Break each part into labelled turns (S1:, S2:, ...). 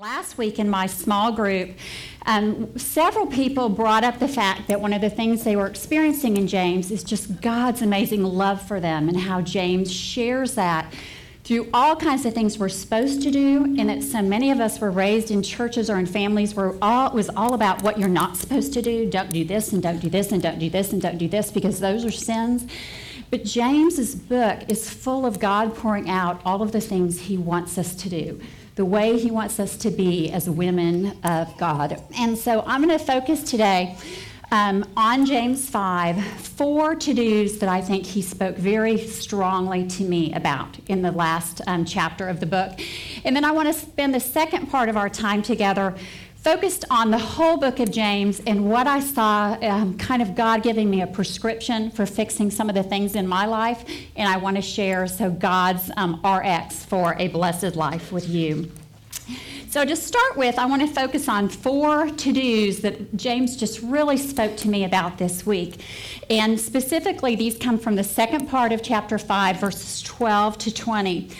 S1: Last week in my small group, um, several people brought up the fact that one of the things they were experiencing in James is just God's amazing love for them and how James shares that through all kinds of things we're supposed to do, and that so many of us were raised in churches or in families where all, it was all about what you're not supposed to do. Don't do this, and don't do this, and don't do this, and don't do this, because those are sins. But James's book is full of God pouring out all of the things he wants us to do the way He wants us to be as women of God. And so I'm going to focus today um, on James 5, four to dos that I think he spoke very strongly to me about in the last um, chapter of the book. And then I want to spend the second part of our time together focused on the whole book of James and what I saw um, kind of God giving me a prescription for fixing some of the things in my life. And I want to share so God's um, RX for a blessed life with you. So, to start with, I want to focus on four to dos that James just really spoke to me about this week. And specifically, these come from the second part of chapter 5, verses 12 to 20.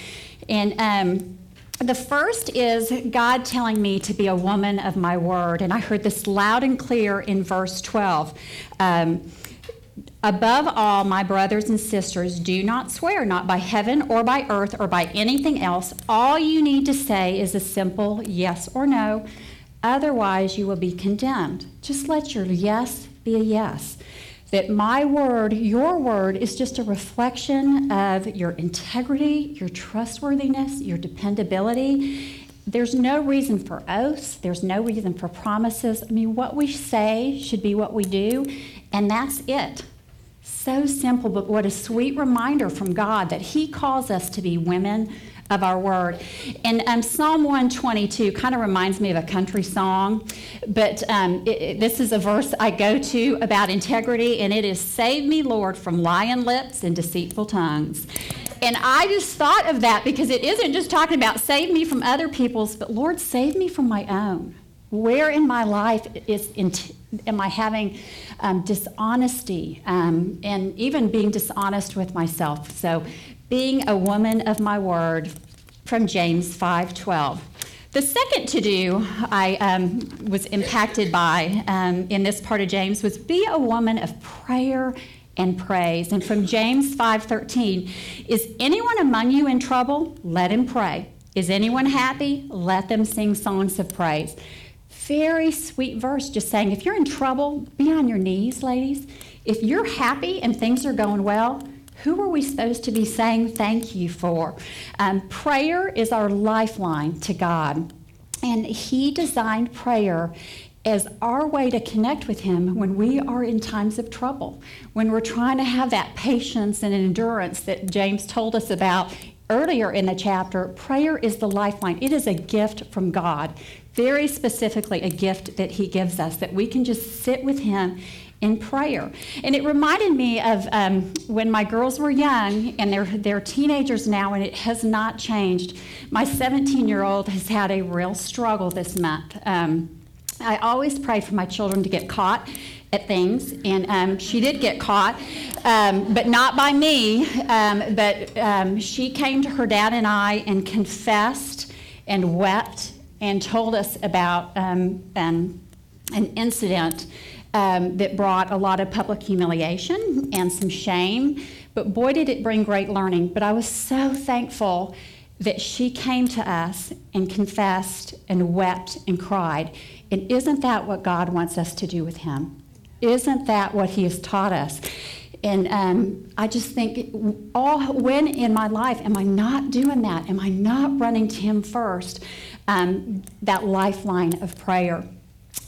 S1: And um, the first is God telling me to be a woman of my word. And I heard this loud and clear in verse 12. Um, Above all, my brothers and sisters, do not swear, not by heaven or by earth or by anything else. All you need to say is a simple yes or no. Otherwise, you will be condemned. Just let your yes be a yes that my word, your word, is just a reflection of your integrity, your trustworthiness, your dependability. There's no reason for oaths, there's no reason for promises. I mean, what we say should be what we do, and that's it. So simple, but what a sweet reminder from God that He calls us to be women of our word. And um, Psalm 122 kind of reminds me of a country song, but um, it, it, this is a verse I go to about integrity, and it is Save me, Lord, from lying lips and deceitful tongues. And I just thought of that because it isn't just talking about save me from other people's, but Lord, save me from my own. Where in my life is in, am I having um, dishonesty um, and even being dishonest with myself? So being a woman of my word from James 5:12. The second to do I um, was impacted by um, in this part of James was be a woman of prayer and praise. And from James 5:13, is anyone among you in trouble? Let him pray. Is anyone happy? Let them sing songs of praise. Very sweet verse, just saying if you're in trouble, be on your knees, ladies. If you're happy and things are going well, who are we supposed to be saying thank you for? Um, prayer is our lifeline to God. And He designed prayer as our way to connect with Him when we are in times of trouble, when we're trying to have that patience and endurance that James told us about earlier in the chapter. Prayer is the lifeline, it is a gift from God, very specifically, a gift that He gives us that we can just sit with Him in prayer. And it reminded me of um, when my girls were young, and they're, they're teenagers now, and it has not changed. My 17 year old has had a real struggle this month. Um, I always pray for my children to get caught at things, and um, she did get caught, um, but not by me. Um, but um, she came to her dad and I and confessed and wept and told us about um, an incident um, that brought a lot of public humiliation and some shame. But boy, did it bring great learning. But I was so thankful that she came to us and confessed and wept and cried. And isn't that what God wants us to do with Him? Isn't that what He has taught us? And um, I just think, all when in my life am I not doing that? Am I not running to Him first? Um, that lifeline of prayer.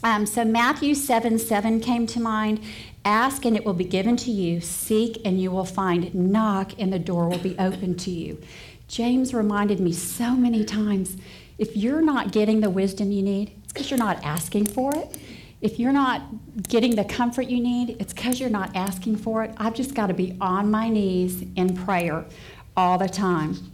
S1: Um, so Matthew 7 7 came to mind. Ask and it will be given to you. Seek and you will find. Knock and the door will be open to you. James reminded me so many times if you're not getting the wisdom you need, it's because you're not asking for it. If you're not getting the comfort you need, it's because you're not asking for it. I've just got to be on my knees in prayer all the time.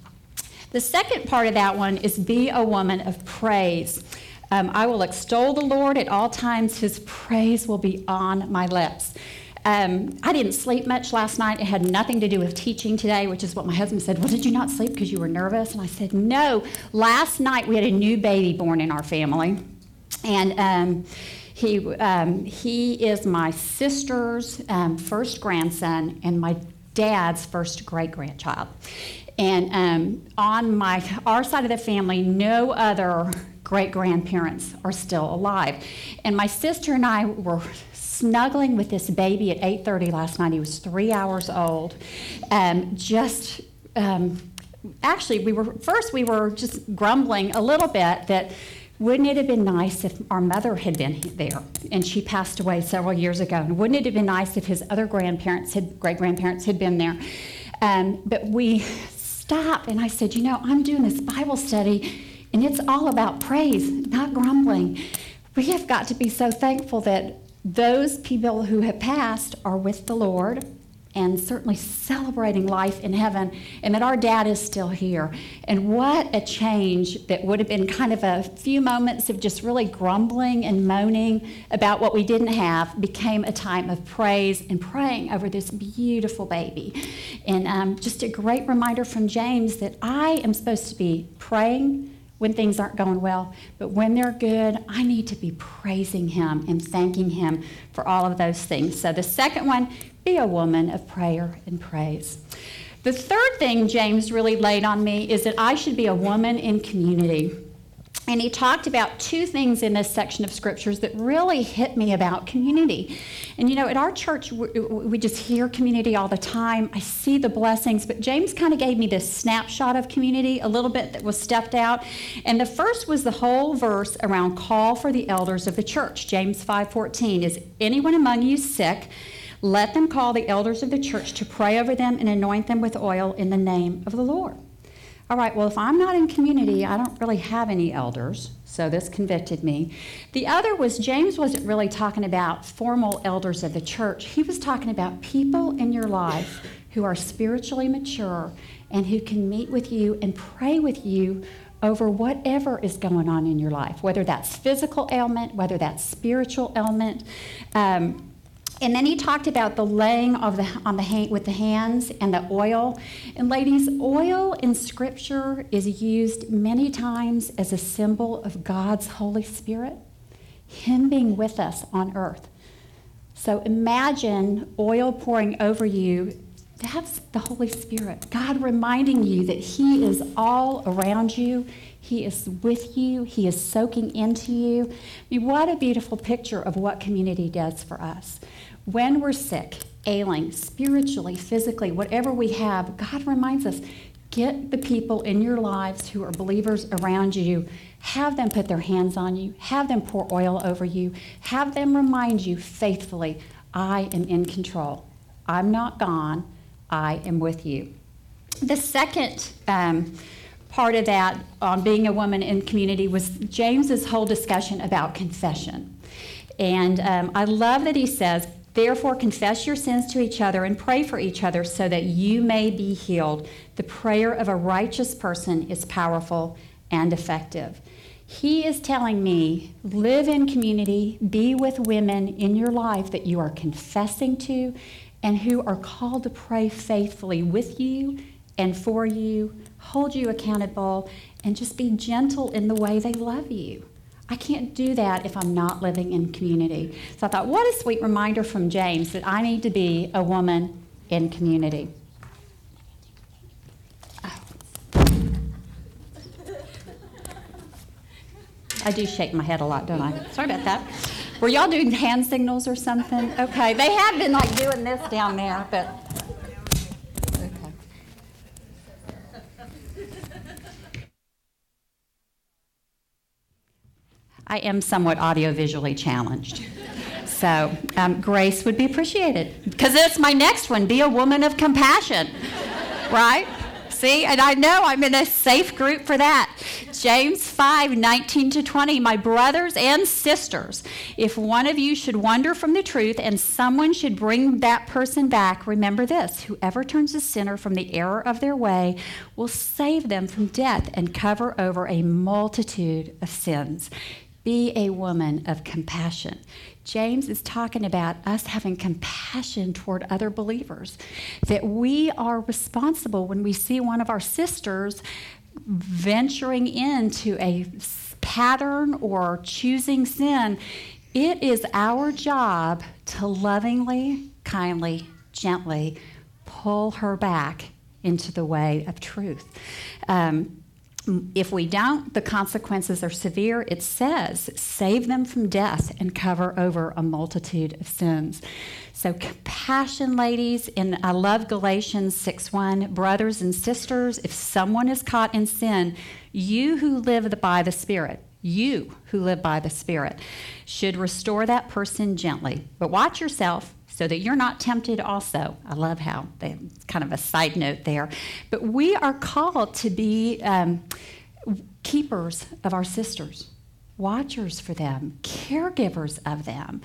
S1: The second part of that one is be a woman of praise. Um, I will extol the Lord at all times. His praise will be on my lips. Um, I didn't sleep much last night. It had nothing to do with teaching today, which is what my husband said. Well, did you not sleep because you were nervous? And I said, No. Last night we had a new baby born in our family. And um, he, um, he is my sister's um, first grandson and my dad's first great grandchild. And um, on my our side of the family, no other great grandparents are still alive. And my sister and I were snuggling with this baby at 8:30 last night. He was three hours old. Um, just um, actually, we were first we were just grumbling a little bit that wouldn't it have been nice if our mother had been there and she passed away several years ago? And wouldn't it have been nice if his other grandparents, had, great grandparents, had been there? Um, but we stopped and I said, You know, I'm doing this Bible study and it's all about praise, not grumbling. We have got to be so thankful that those people who have passed are with the Lord and certainly celebrating life in heaven, and that our dad is still here. And what a change that would have been kind of a few moments of just really grumbling and moaning about what we didn't have became a time of praise and praying over this beautiful baby. And um, just a great reminder from James that I am supposed to be praying when things aren't going well. But when they're good, I need to be praising Him and thanking Him for all of those things. So the second one, be a woman of prayer and praise. The third thing James really laid on me is that I should be a woman in community. And he talked about two things in this section of scriptures that really hit me about community. And you know, at our church, we just hear community all the time. I see the blessings, but James kind of gave me this snapshot of community, a little bit that was stepped out. And the first was the whole verse around call for the elders of the church. James 5:14 is anyone among you sick? Let them call the elders of the church to pray over them and anoint them with oil in the name of the Lord all right, well, if I'm not in community, I don't really have any elders, so this convicted me. The other was James wasn't really talking about formal elders of the church, he was talking about people in your life who are spiritually mature and who can meet with you and pray with you over whatever is going on in your life, whether that's physical ailment, whether that's spiritual ailment. Um, and then he talked about the laying of the on the hand, with the hands and the oil. And ladies, oil in Scripture is used many times as a symbol of God's Holy Spirit, Him being with us on earth. So imagine oil pouring over you. That's the Holy Spirit. God reminding you that He is all around you. He is with you. He is soaking into you. I mean, what a beautiful picture of what community does for us. When we're sick, ailing, spiritually, physically, whatever we have, God reminds us get the people in your lives who are believers around you. Have them put their hands on you. Have them pour oil over you. Have them remind you faithfully, I am in control. I'm not gone. I am with you. The second um, part of that on being a woman in community was James's whole discussion about confession. And um, I love that he says, Therefore, confess your sins to each other and pray for each other so that you may be healed. The prayer of a righteous person is powerful and effective. He is telling me live in community, be with women in your life that you are confessing to and who are called to pray faithfully with you and for you, hold you accountable, and just be gentle in the way they love you. I can't do that if I'm not living in community. So I thought, what a sweet reminder from James that I need to be a woman in community. I do shake my head a lot, don't I? Sorry about that. Were y'all doing hand signals or something? Okay, they have been like doing this down there, but I am somewhat audiovisually challenged. So, um, grace would be appreciated. Because it's my next one be a woman of compassion, right? See, and I know I'm in a safe group for that. James 5 19 to 20. My brothers and sisters, if one of you should wander from the truth and someone should bring that person back, remember this whoever turns a sinner from the error of their way will save them from death and cover over a multitude of sins. Be a woman of compassion. James is talking about us having compassion toward other believers, that we are responsible when we see one of our sisters venturing into a pattern or choosing sin. It is our job to lovingly, kindly, gently pull her back into the way of truth. Um, if we don't, the consequences are severe. It says, save them from death and cover over a multitude of sins. So, compassion, ladies, and I love Galatians 6 1. Brothers and sisters, if someone is caught in sin, you who live by the Spirit, you who live by the Spirit, should restore that person gently. But watch yourself so that you're not tempted also. I love how they kind of a side note there. But we are called to be um, keepers of our sisters. Watchers for them, caregivers of them.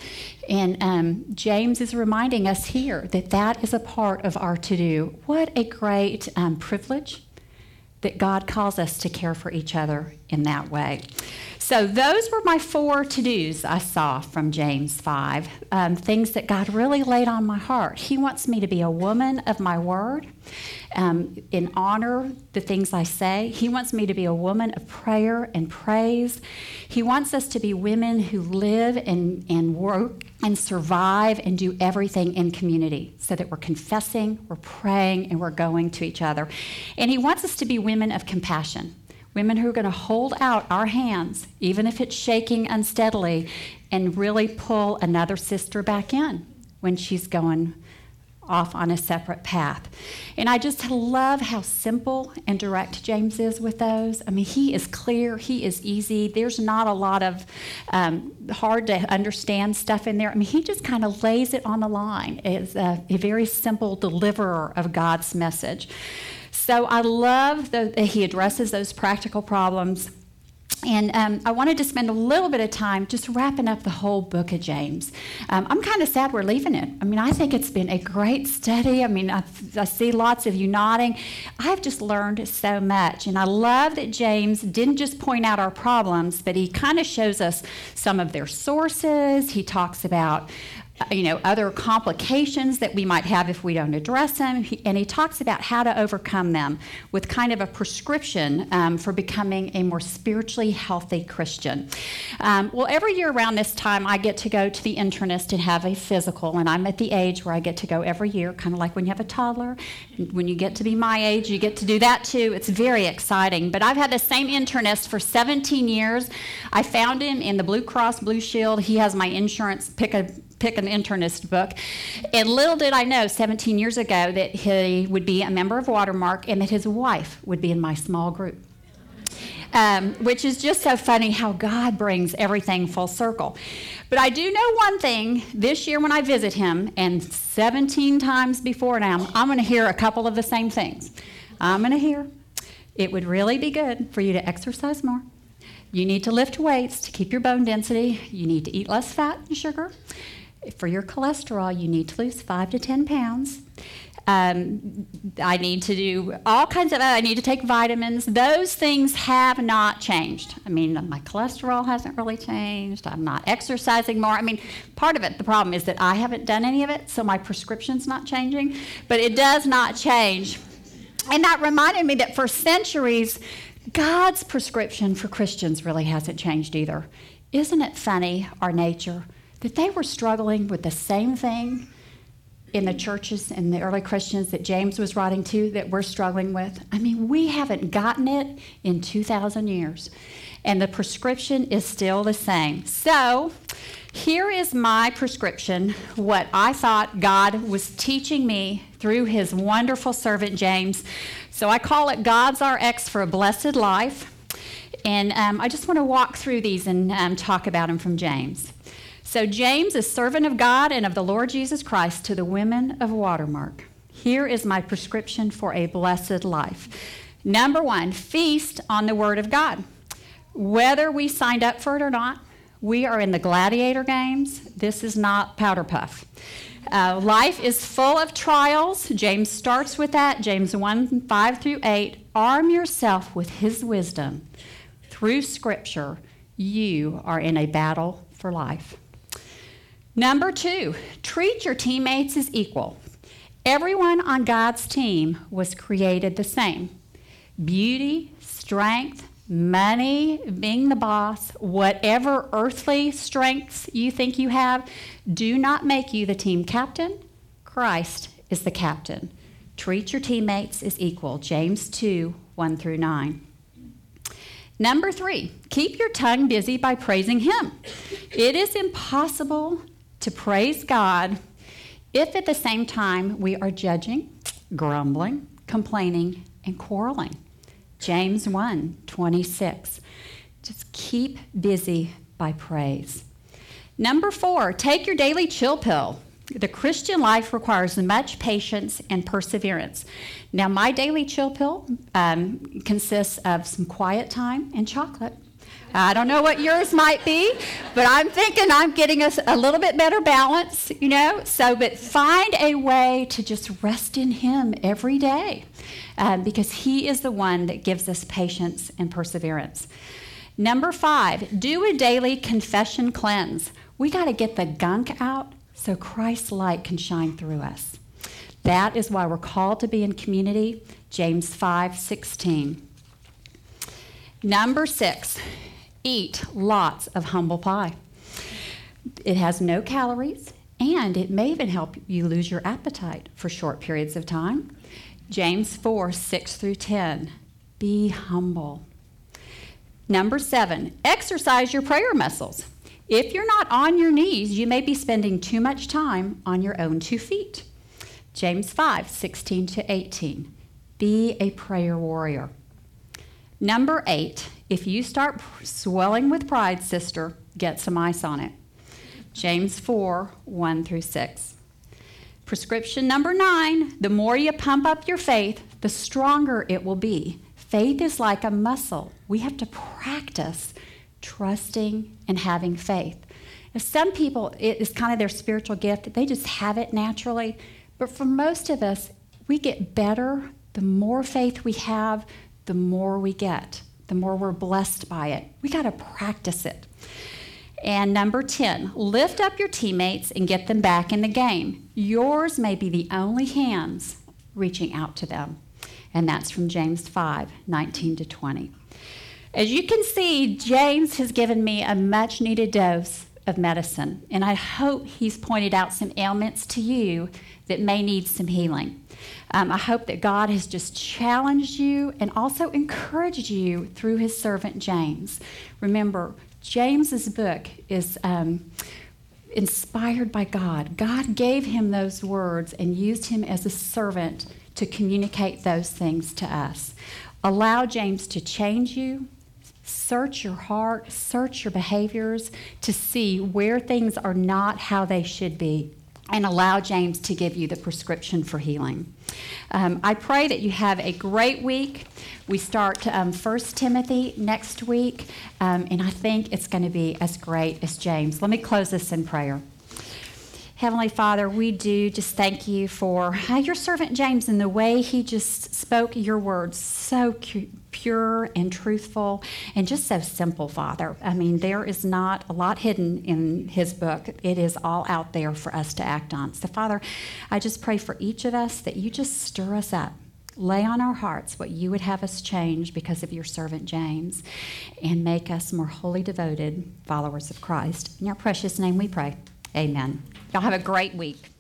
S1: And um, James is reminding us here that that is a part of our to do. What a great um, privilege that God calls us to care for each other in that way. So, those were my four to dos I saw from James 5, um, things that God really laid on my heart. He wants me to be a woman of my word, um, in honor the things I say. He wants me to be a woman of prayer and praise. He wants us to be women who live and, and work and survive and do everything in community so that we're confessing, we're praying, and we're going to each other. And He wants us to be women of compassion women who are going to hold out our hands, even if it's shaking unsteadily, and really pull another sister back in when she's going off on a separate path. And I just love how simple and direct James is with those. I mean, he is clear, he is easy. There's not a lot of um, hard to understand stuff in there. I mean, he just kind of lays it on the line as a, a very simple deliverer of God's message. So I love that he addresses those practical problems. And um, I wanted to spend a little bit of time just wrapping up the whole book of James. Um, I'm kind of sad we're leaving it. I mean, I think it's been a great study. I mean, I, I, see lots of you nodding. I've just learned so much. And I love that James didn't just point out our problems, but he kind of shows us some of their sources. He talks about you know, other complications that we might have if we don't address them. and he talks about how to overcome them with kind of a prescription um, for becoming a more spiritually healthy Christian. Um, well, every year around this time, I get to go to the internist and have a physical, and I'm at the age where I get to go every year, kind of like when you have a toddler. When you get to be my age, you get to do that too. It's very exciting. But I've had the same internist for 17 years. I found him in the Blue Cross Blue Shield. He has my insurance pick a pick an internist book. And little did I know 17 years ago that he would be a member of Watermark and that his wife would be in my small group. Um, which is just so funny how God brings everything full circle. But I do know one thing this year when I visit him, and 17 times before now, I'm going to hear a couple of the same things. I'm going to hear it would really be good for you to exercise more. You need to lift weights to keep your bone density. You need to eat less fat and sugar. For your cholesterol, you need to lose five to 10 pounds. Um, I need to do all kinds of, I need to take vitamins. Those things have not changed. I mean, my cholesterol hasn't really changed. I'm not exercising more. I mean, part of it, the problem is that I haven't done any of it, so my prescription's not changing, but it does not change. And that reminded me that for centuries, God's prescription for Christians really hasn't changed either. Isn't it funny, our nature? That they were struggling with the same thing in the churches and the early Christians that James was writing to that we're struggling with. I mean, we haven't gotten it in 2,000 years, and the prescription is still the same. So, here is my prescription, what I thought God was teaching me through his wonderful servant James. So, I call it God's RX for a blessed life. And um, I just want to walk through these and um, talk about them from James. So, James is servant of God and of the Lord Jesus Christ to the women of Watermark. Here is my prescription for a blessed life. Number one, feast on the Word of God. Whether we signed up for it or not, we are in the gladiator games. This is not powder puff. Uh, life is full of trials. James starts with that. James 1 5 through 8. Arm yourself with his wisdom. Through Scripture, you are in a battle for life. Number two, treat your teammates as equal. Everyone on God's team was created the same. Beauty, strength, money, being the boss, whatever earthly strengths you think you have, do not make you the team captain. Christ is the captain. Treat your teammates as equal. James 2 1 through 9. Number three, keep your tongue busy by praising Him. It is impossible to praise God if at the same time we are judging, grumbling, complaining, and quarreling. James 1 26. Just keep busy by praise. Number four, take your daily chill pill. The Christian life requires much patience and perseverance. Now, my daily chill pill um, consists of some quiet time and chocolate. I don't know what yours might be, but I'm thinking I'm getting a, a little bit better balance, you know. So, but find a way to just rest in Him every day um, because He is the one that gives us patience and perseverance. Number five, do a daily confession cleanse. We got to get the gunk out so Christ's light can shine through us. That is why we're called to be in community. James 5 16. Number six, eat lots of humble pie. It has no calories, and it may even help you lose your appetite for short periods of time. James 4 6 through 10. Be humble. Number seven, exercise your prayer muscles. If you're not on your knees, you may be spending too much time on your own two feet. James 5 16 to 18. Be a prayer warrior. Number eight, if you start swelling with pride, sister, get some ice on it. James 4 1 through 6. Prescription number nine the more you pump up your faith, the stronger it will be. Faith is like a muscle. We have to practice trusting and having faith. If some people, it is kind of their spiritual gift, they just have it naturally. But for most of us, we get better the more faith we have, the more we get, the more we're blessed by it. We got to practice it. And number 10, lift up your teammates and get them back in the game. Yours may be the only hands reaching out to them. And that's from James 5 19 to 20. As you can see, James has given me a much needed dose of medicine, and I hope he's pointed out some ailments to you that may need some healing. Um, I hope that God has just challenged you and also encouraged you through his servant James. Remember, James's book is um, inspired by God. God gave him those words and used him as a servant to communicate those things to us. Allow James to change you. Search your heart, search your behaviors to see where things are not how they should be and allow James to give you the prescription for healing. Um, I pray that you have a great week. We start um, 1 Timothy next week, um, and I think it's going to be as great as James. Let me close this in prayer. Heavenly Father, we do just thank you for your servant James and the way he just spoke your words so pure and truthful and just so simple, Father. I mean, there is not a lot hidden in his book, it is all out there for us to act on. So, Father, I just pray for each of us that you just stir us up. Lay on our hearts what you would have us change because of your servant James and make us more wholly devoted followers of Christ. In your precious name we pray. Amen. Y'all have a great week.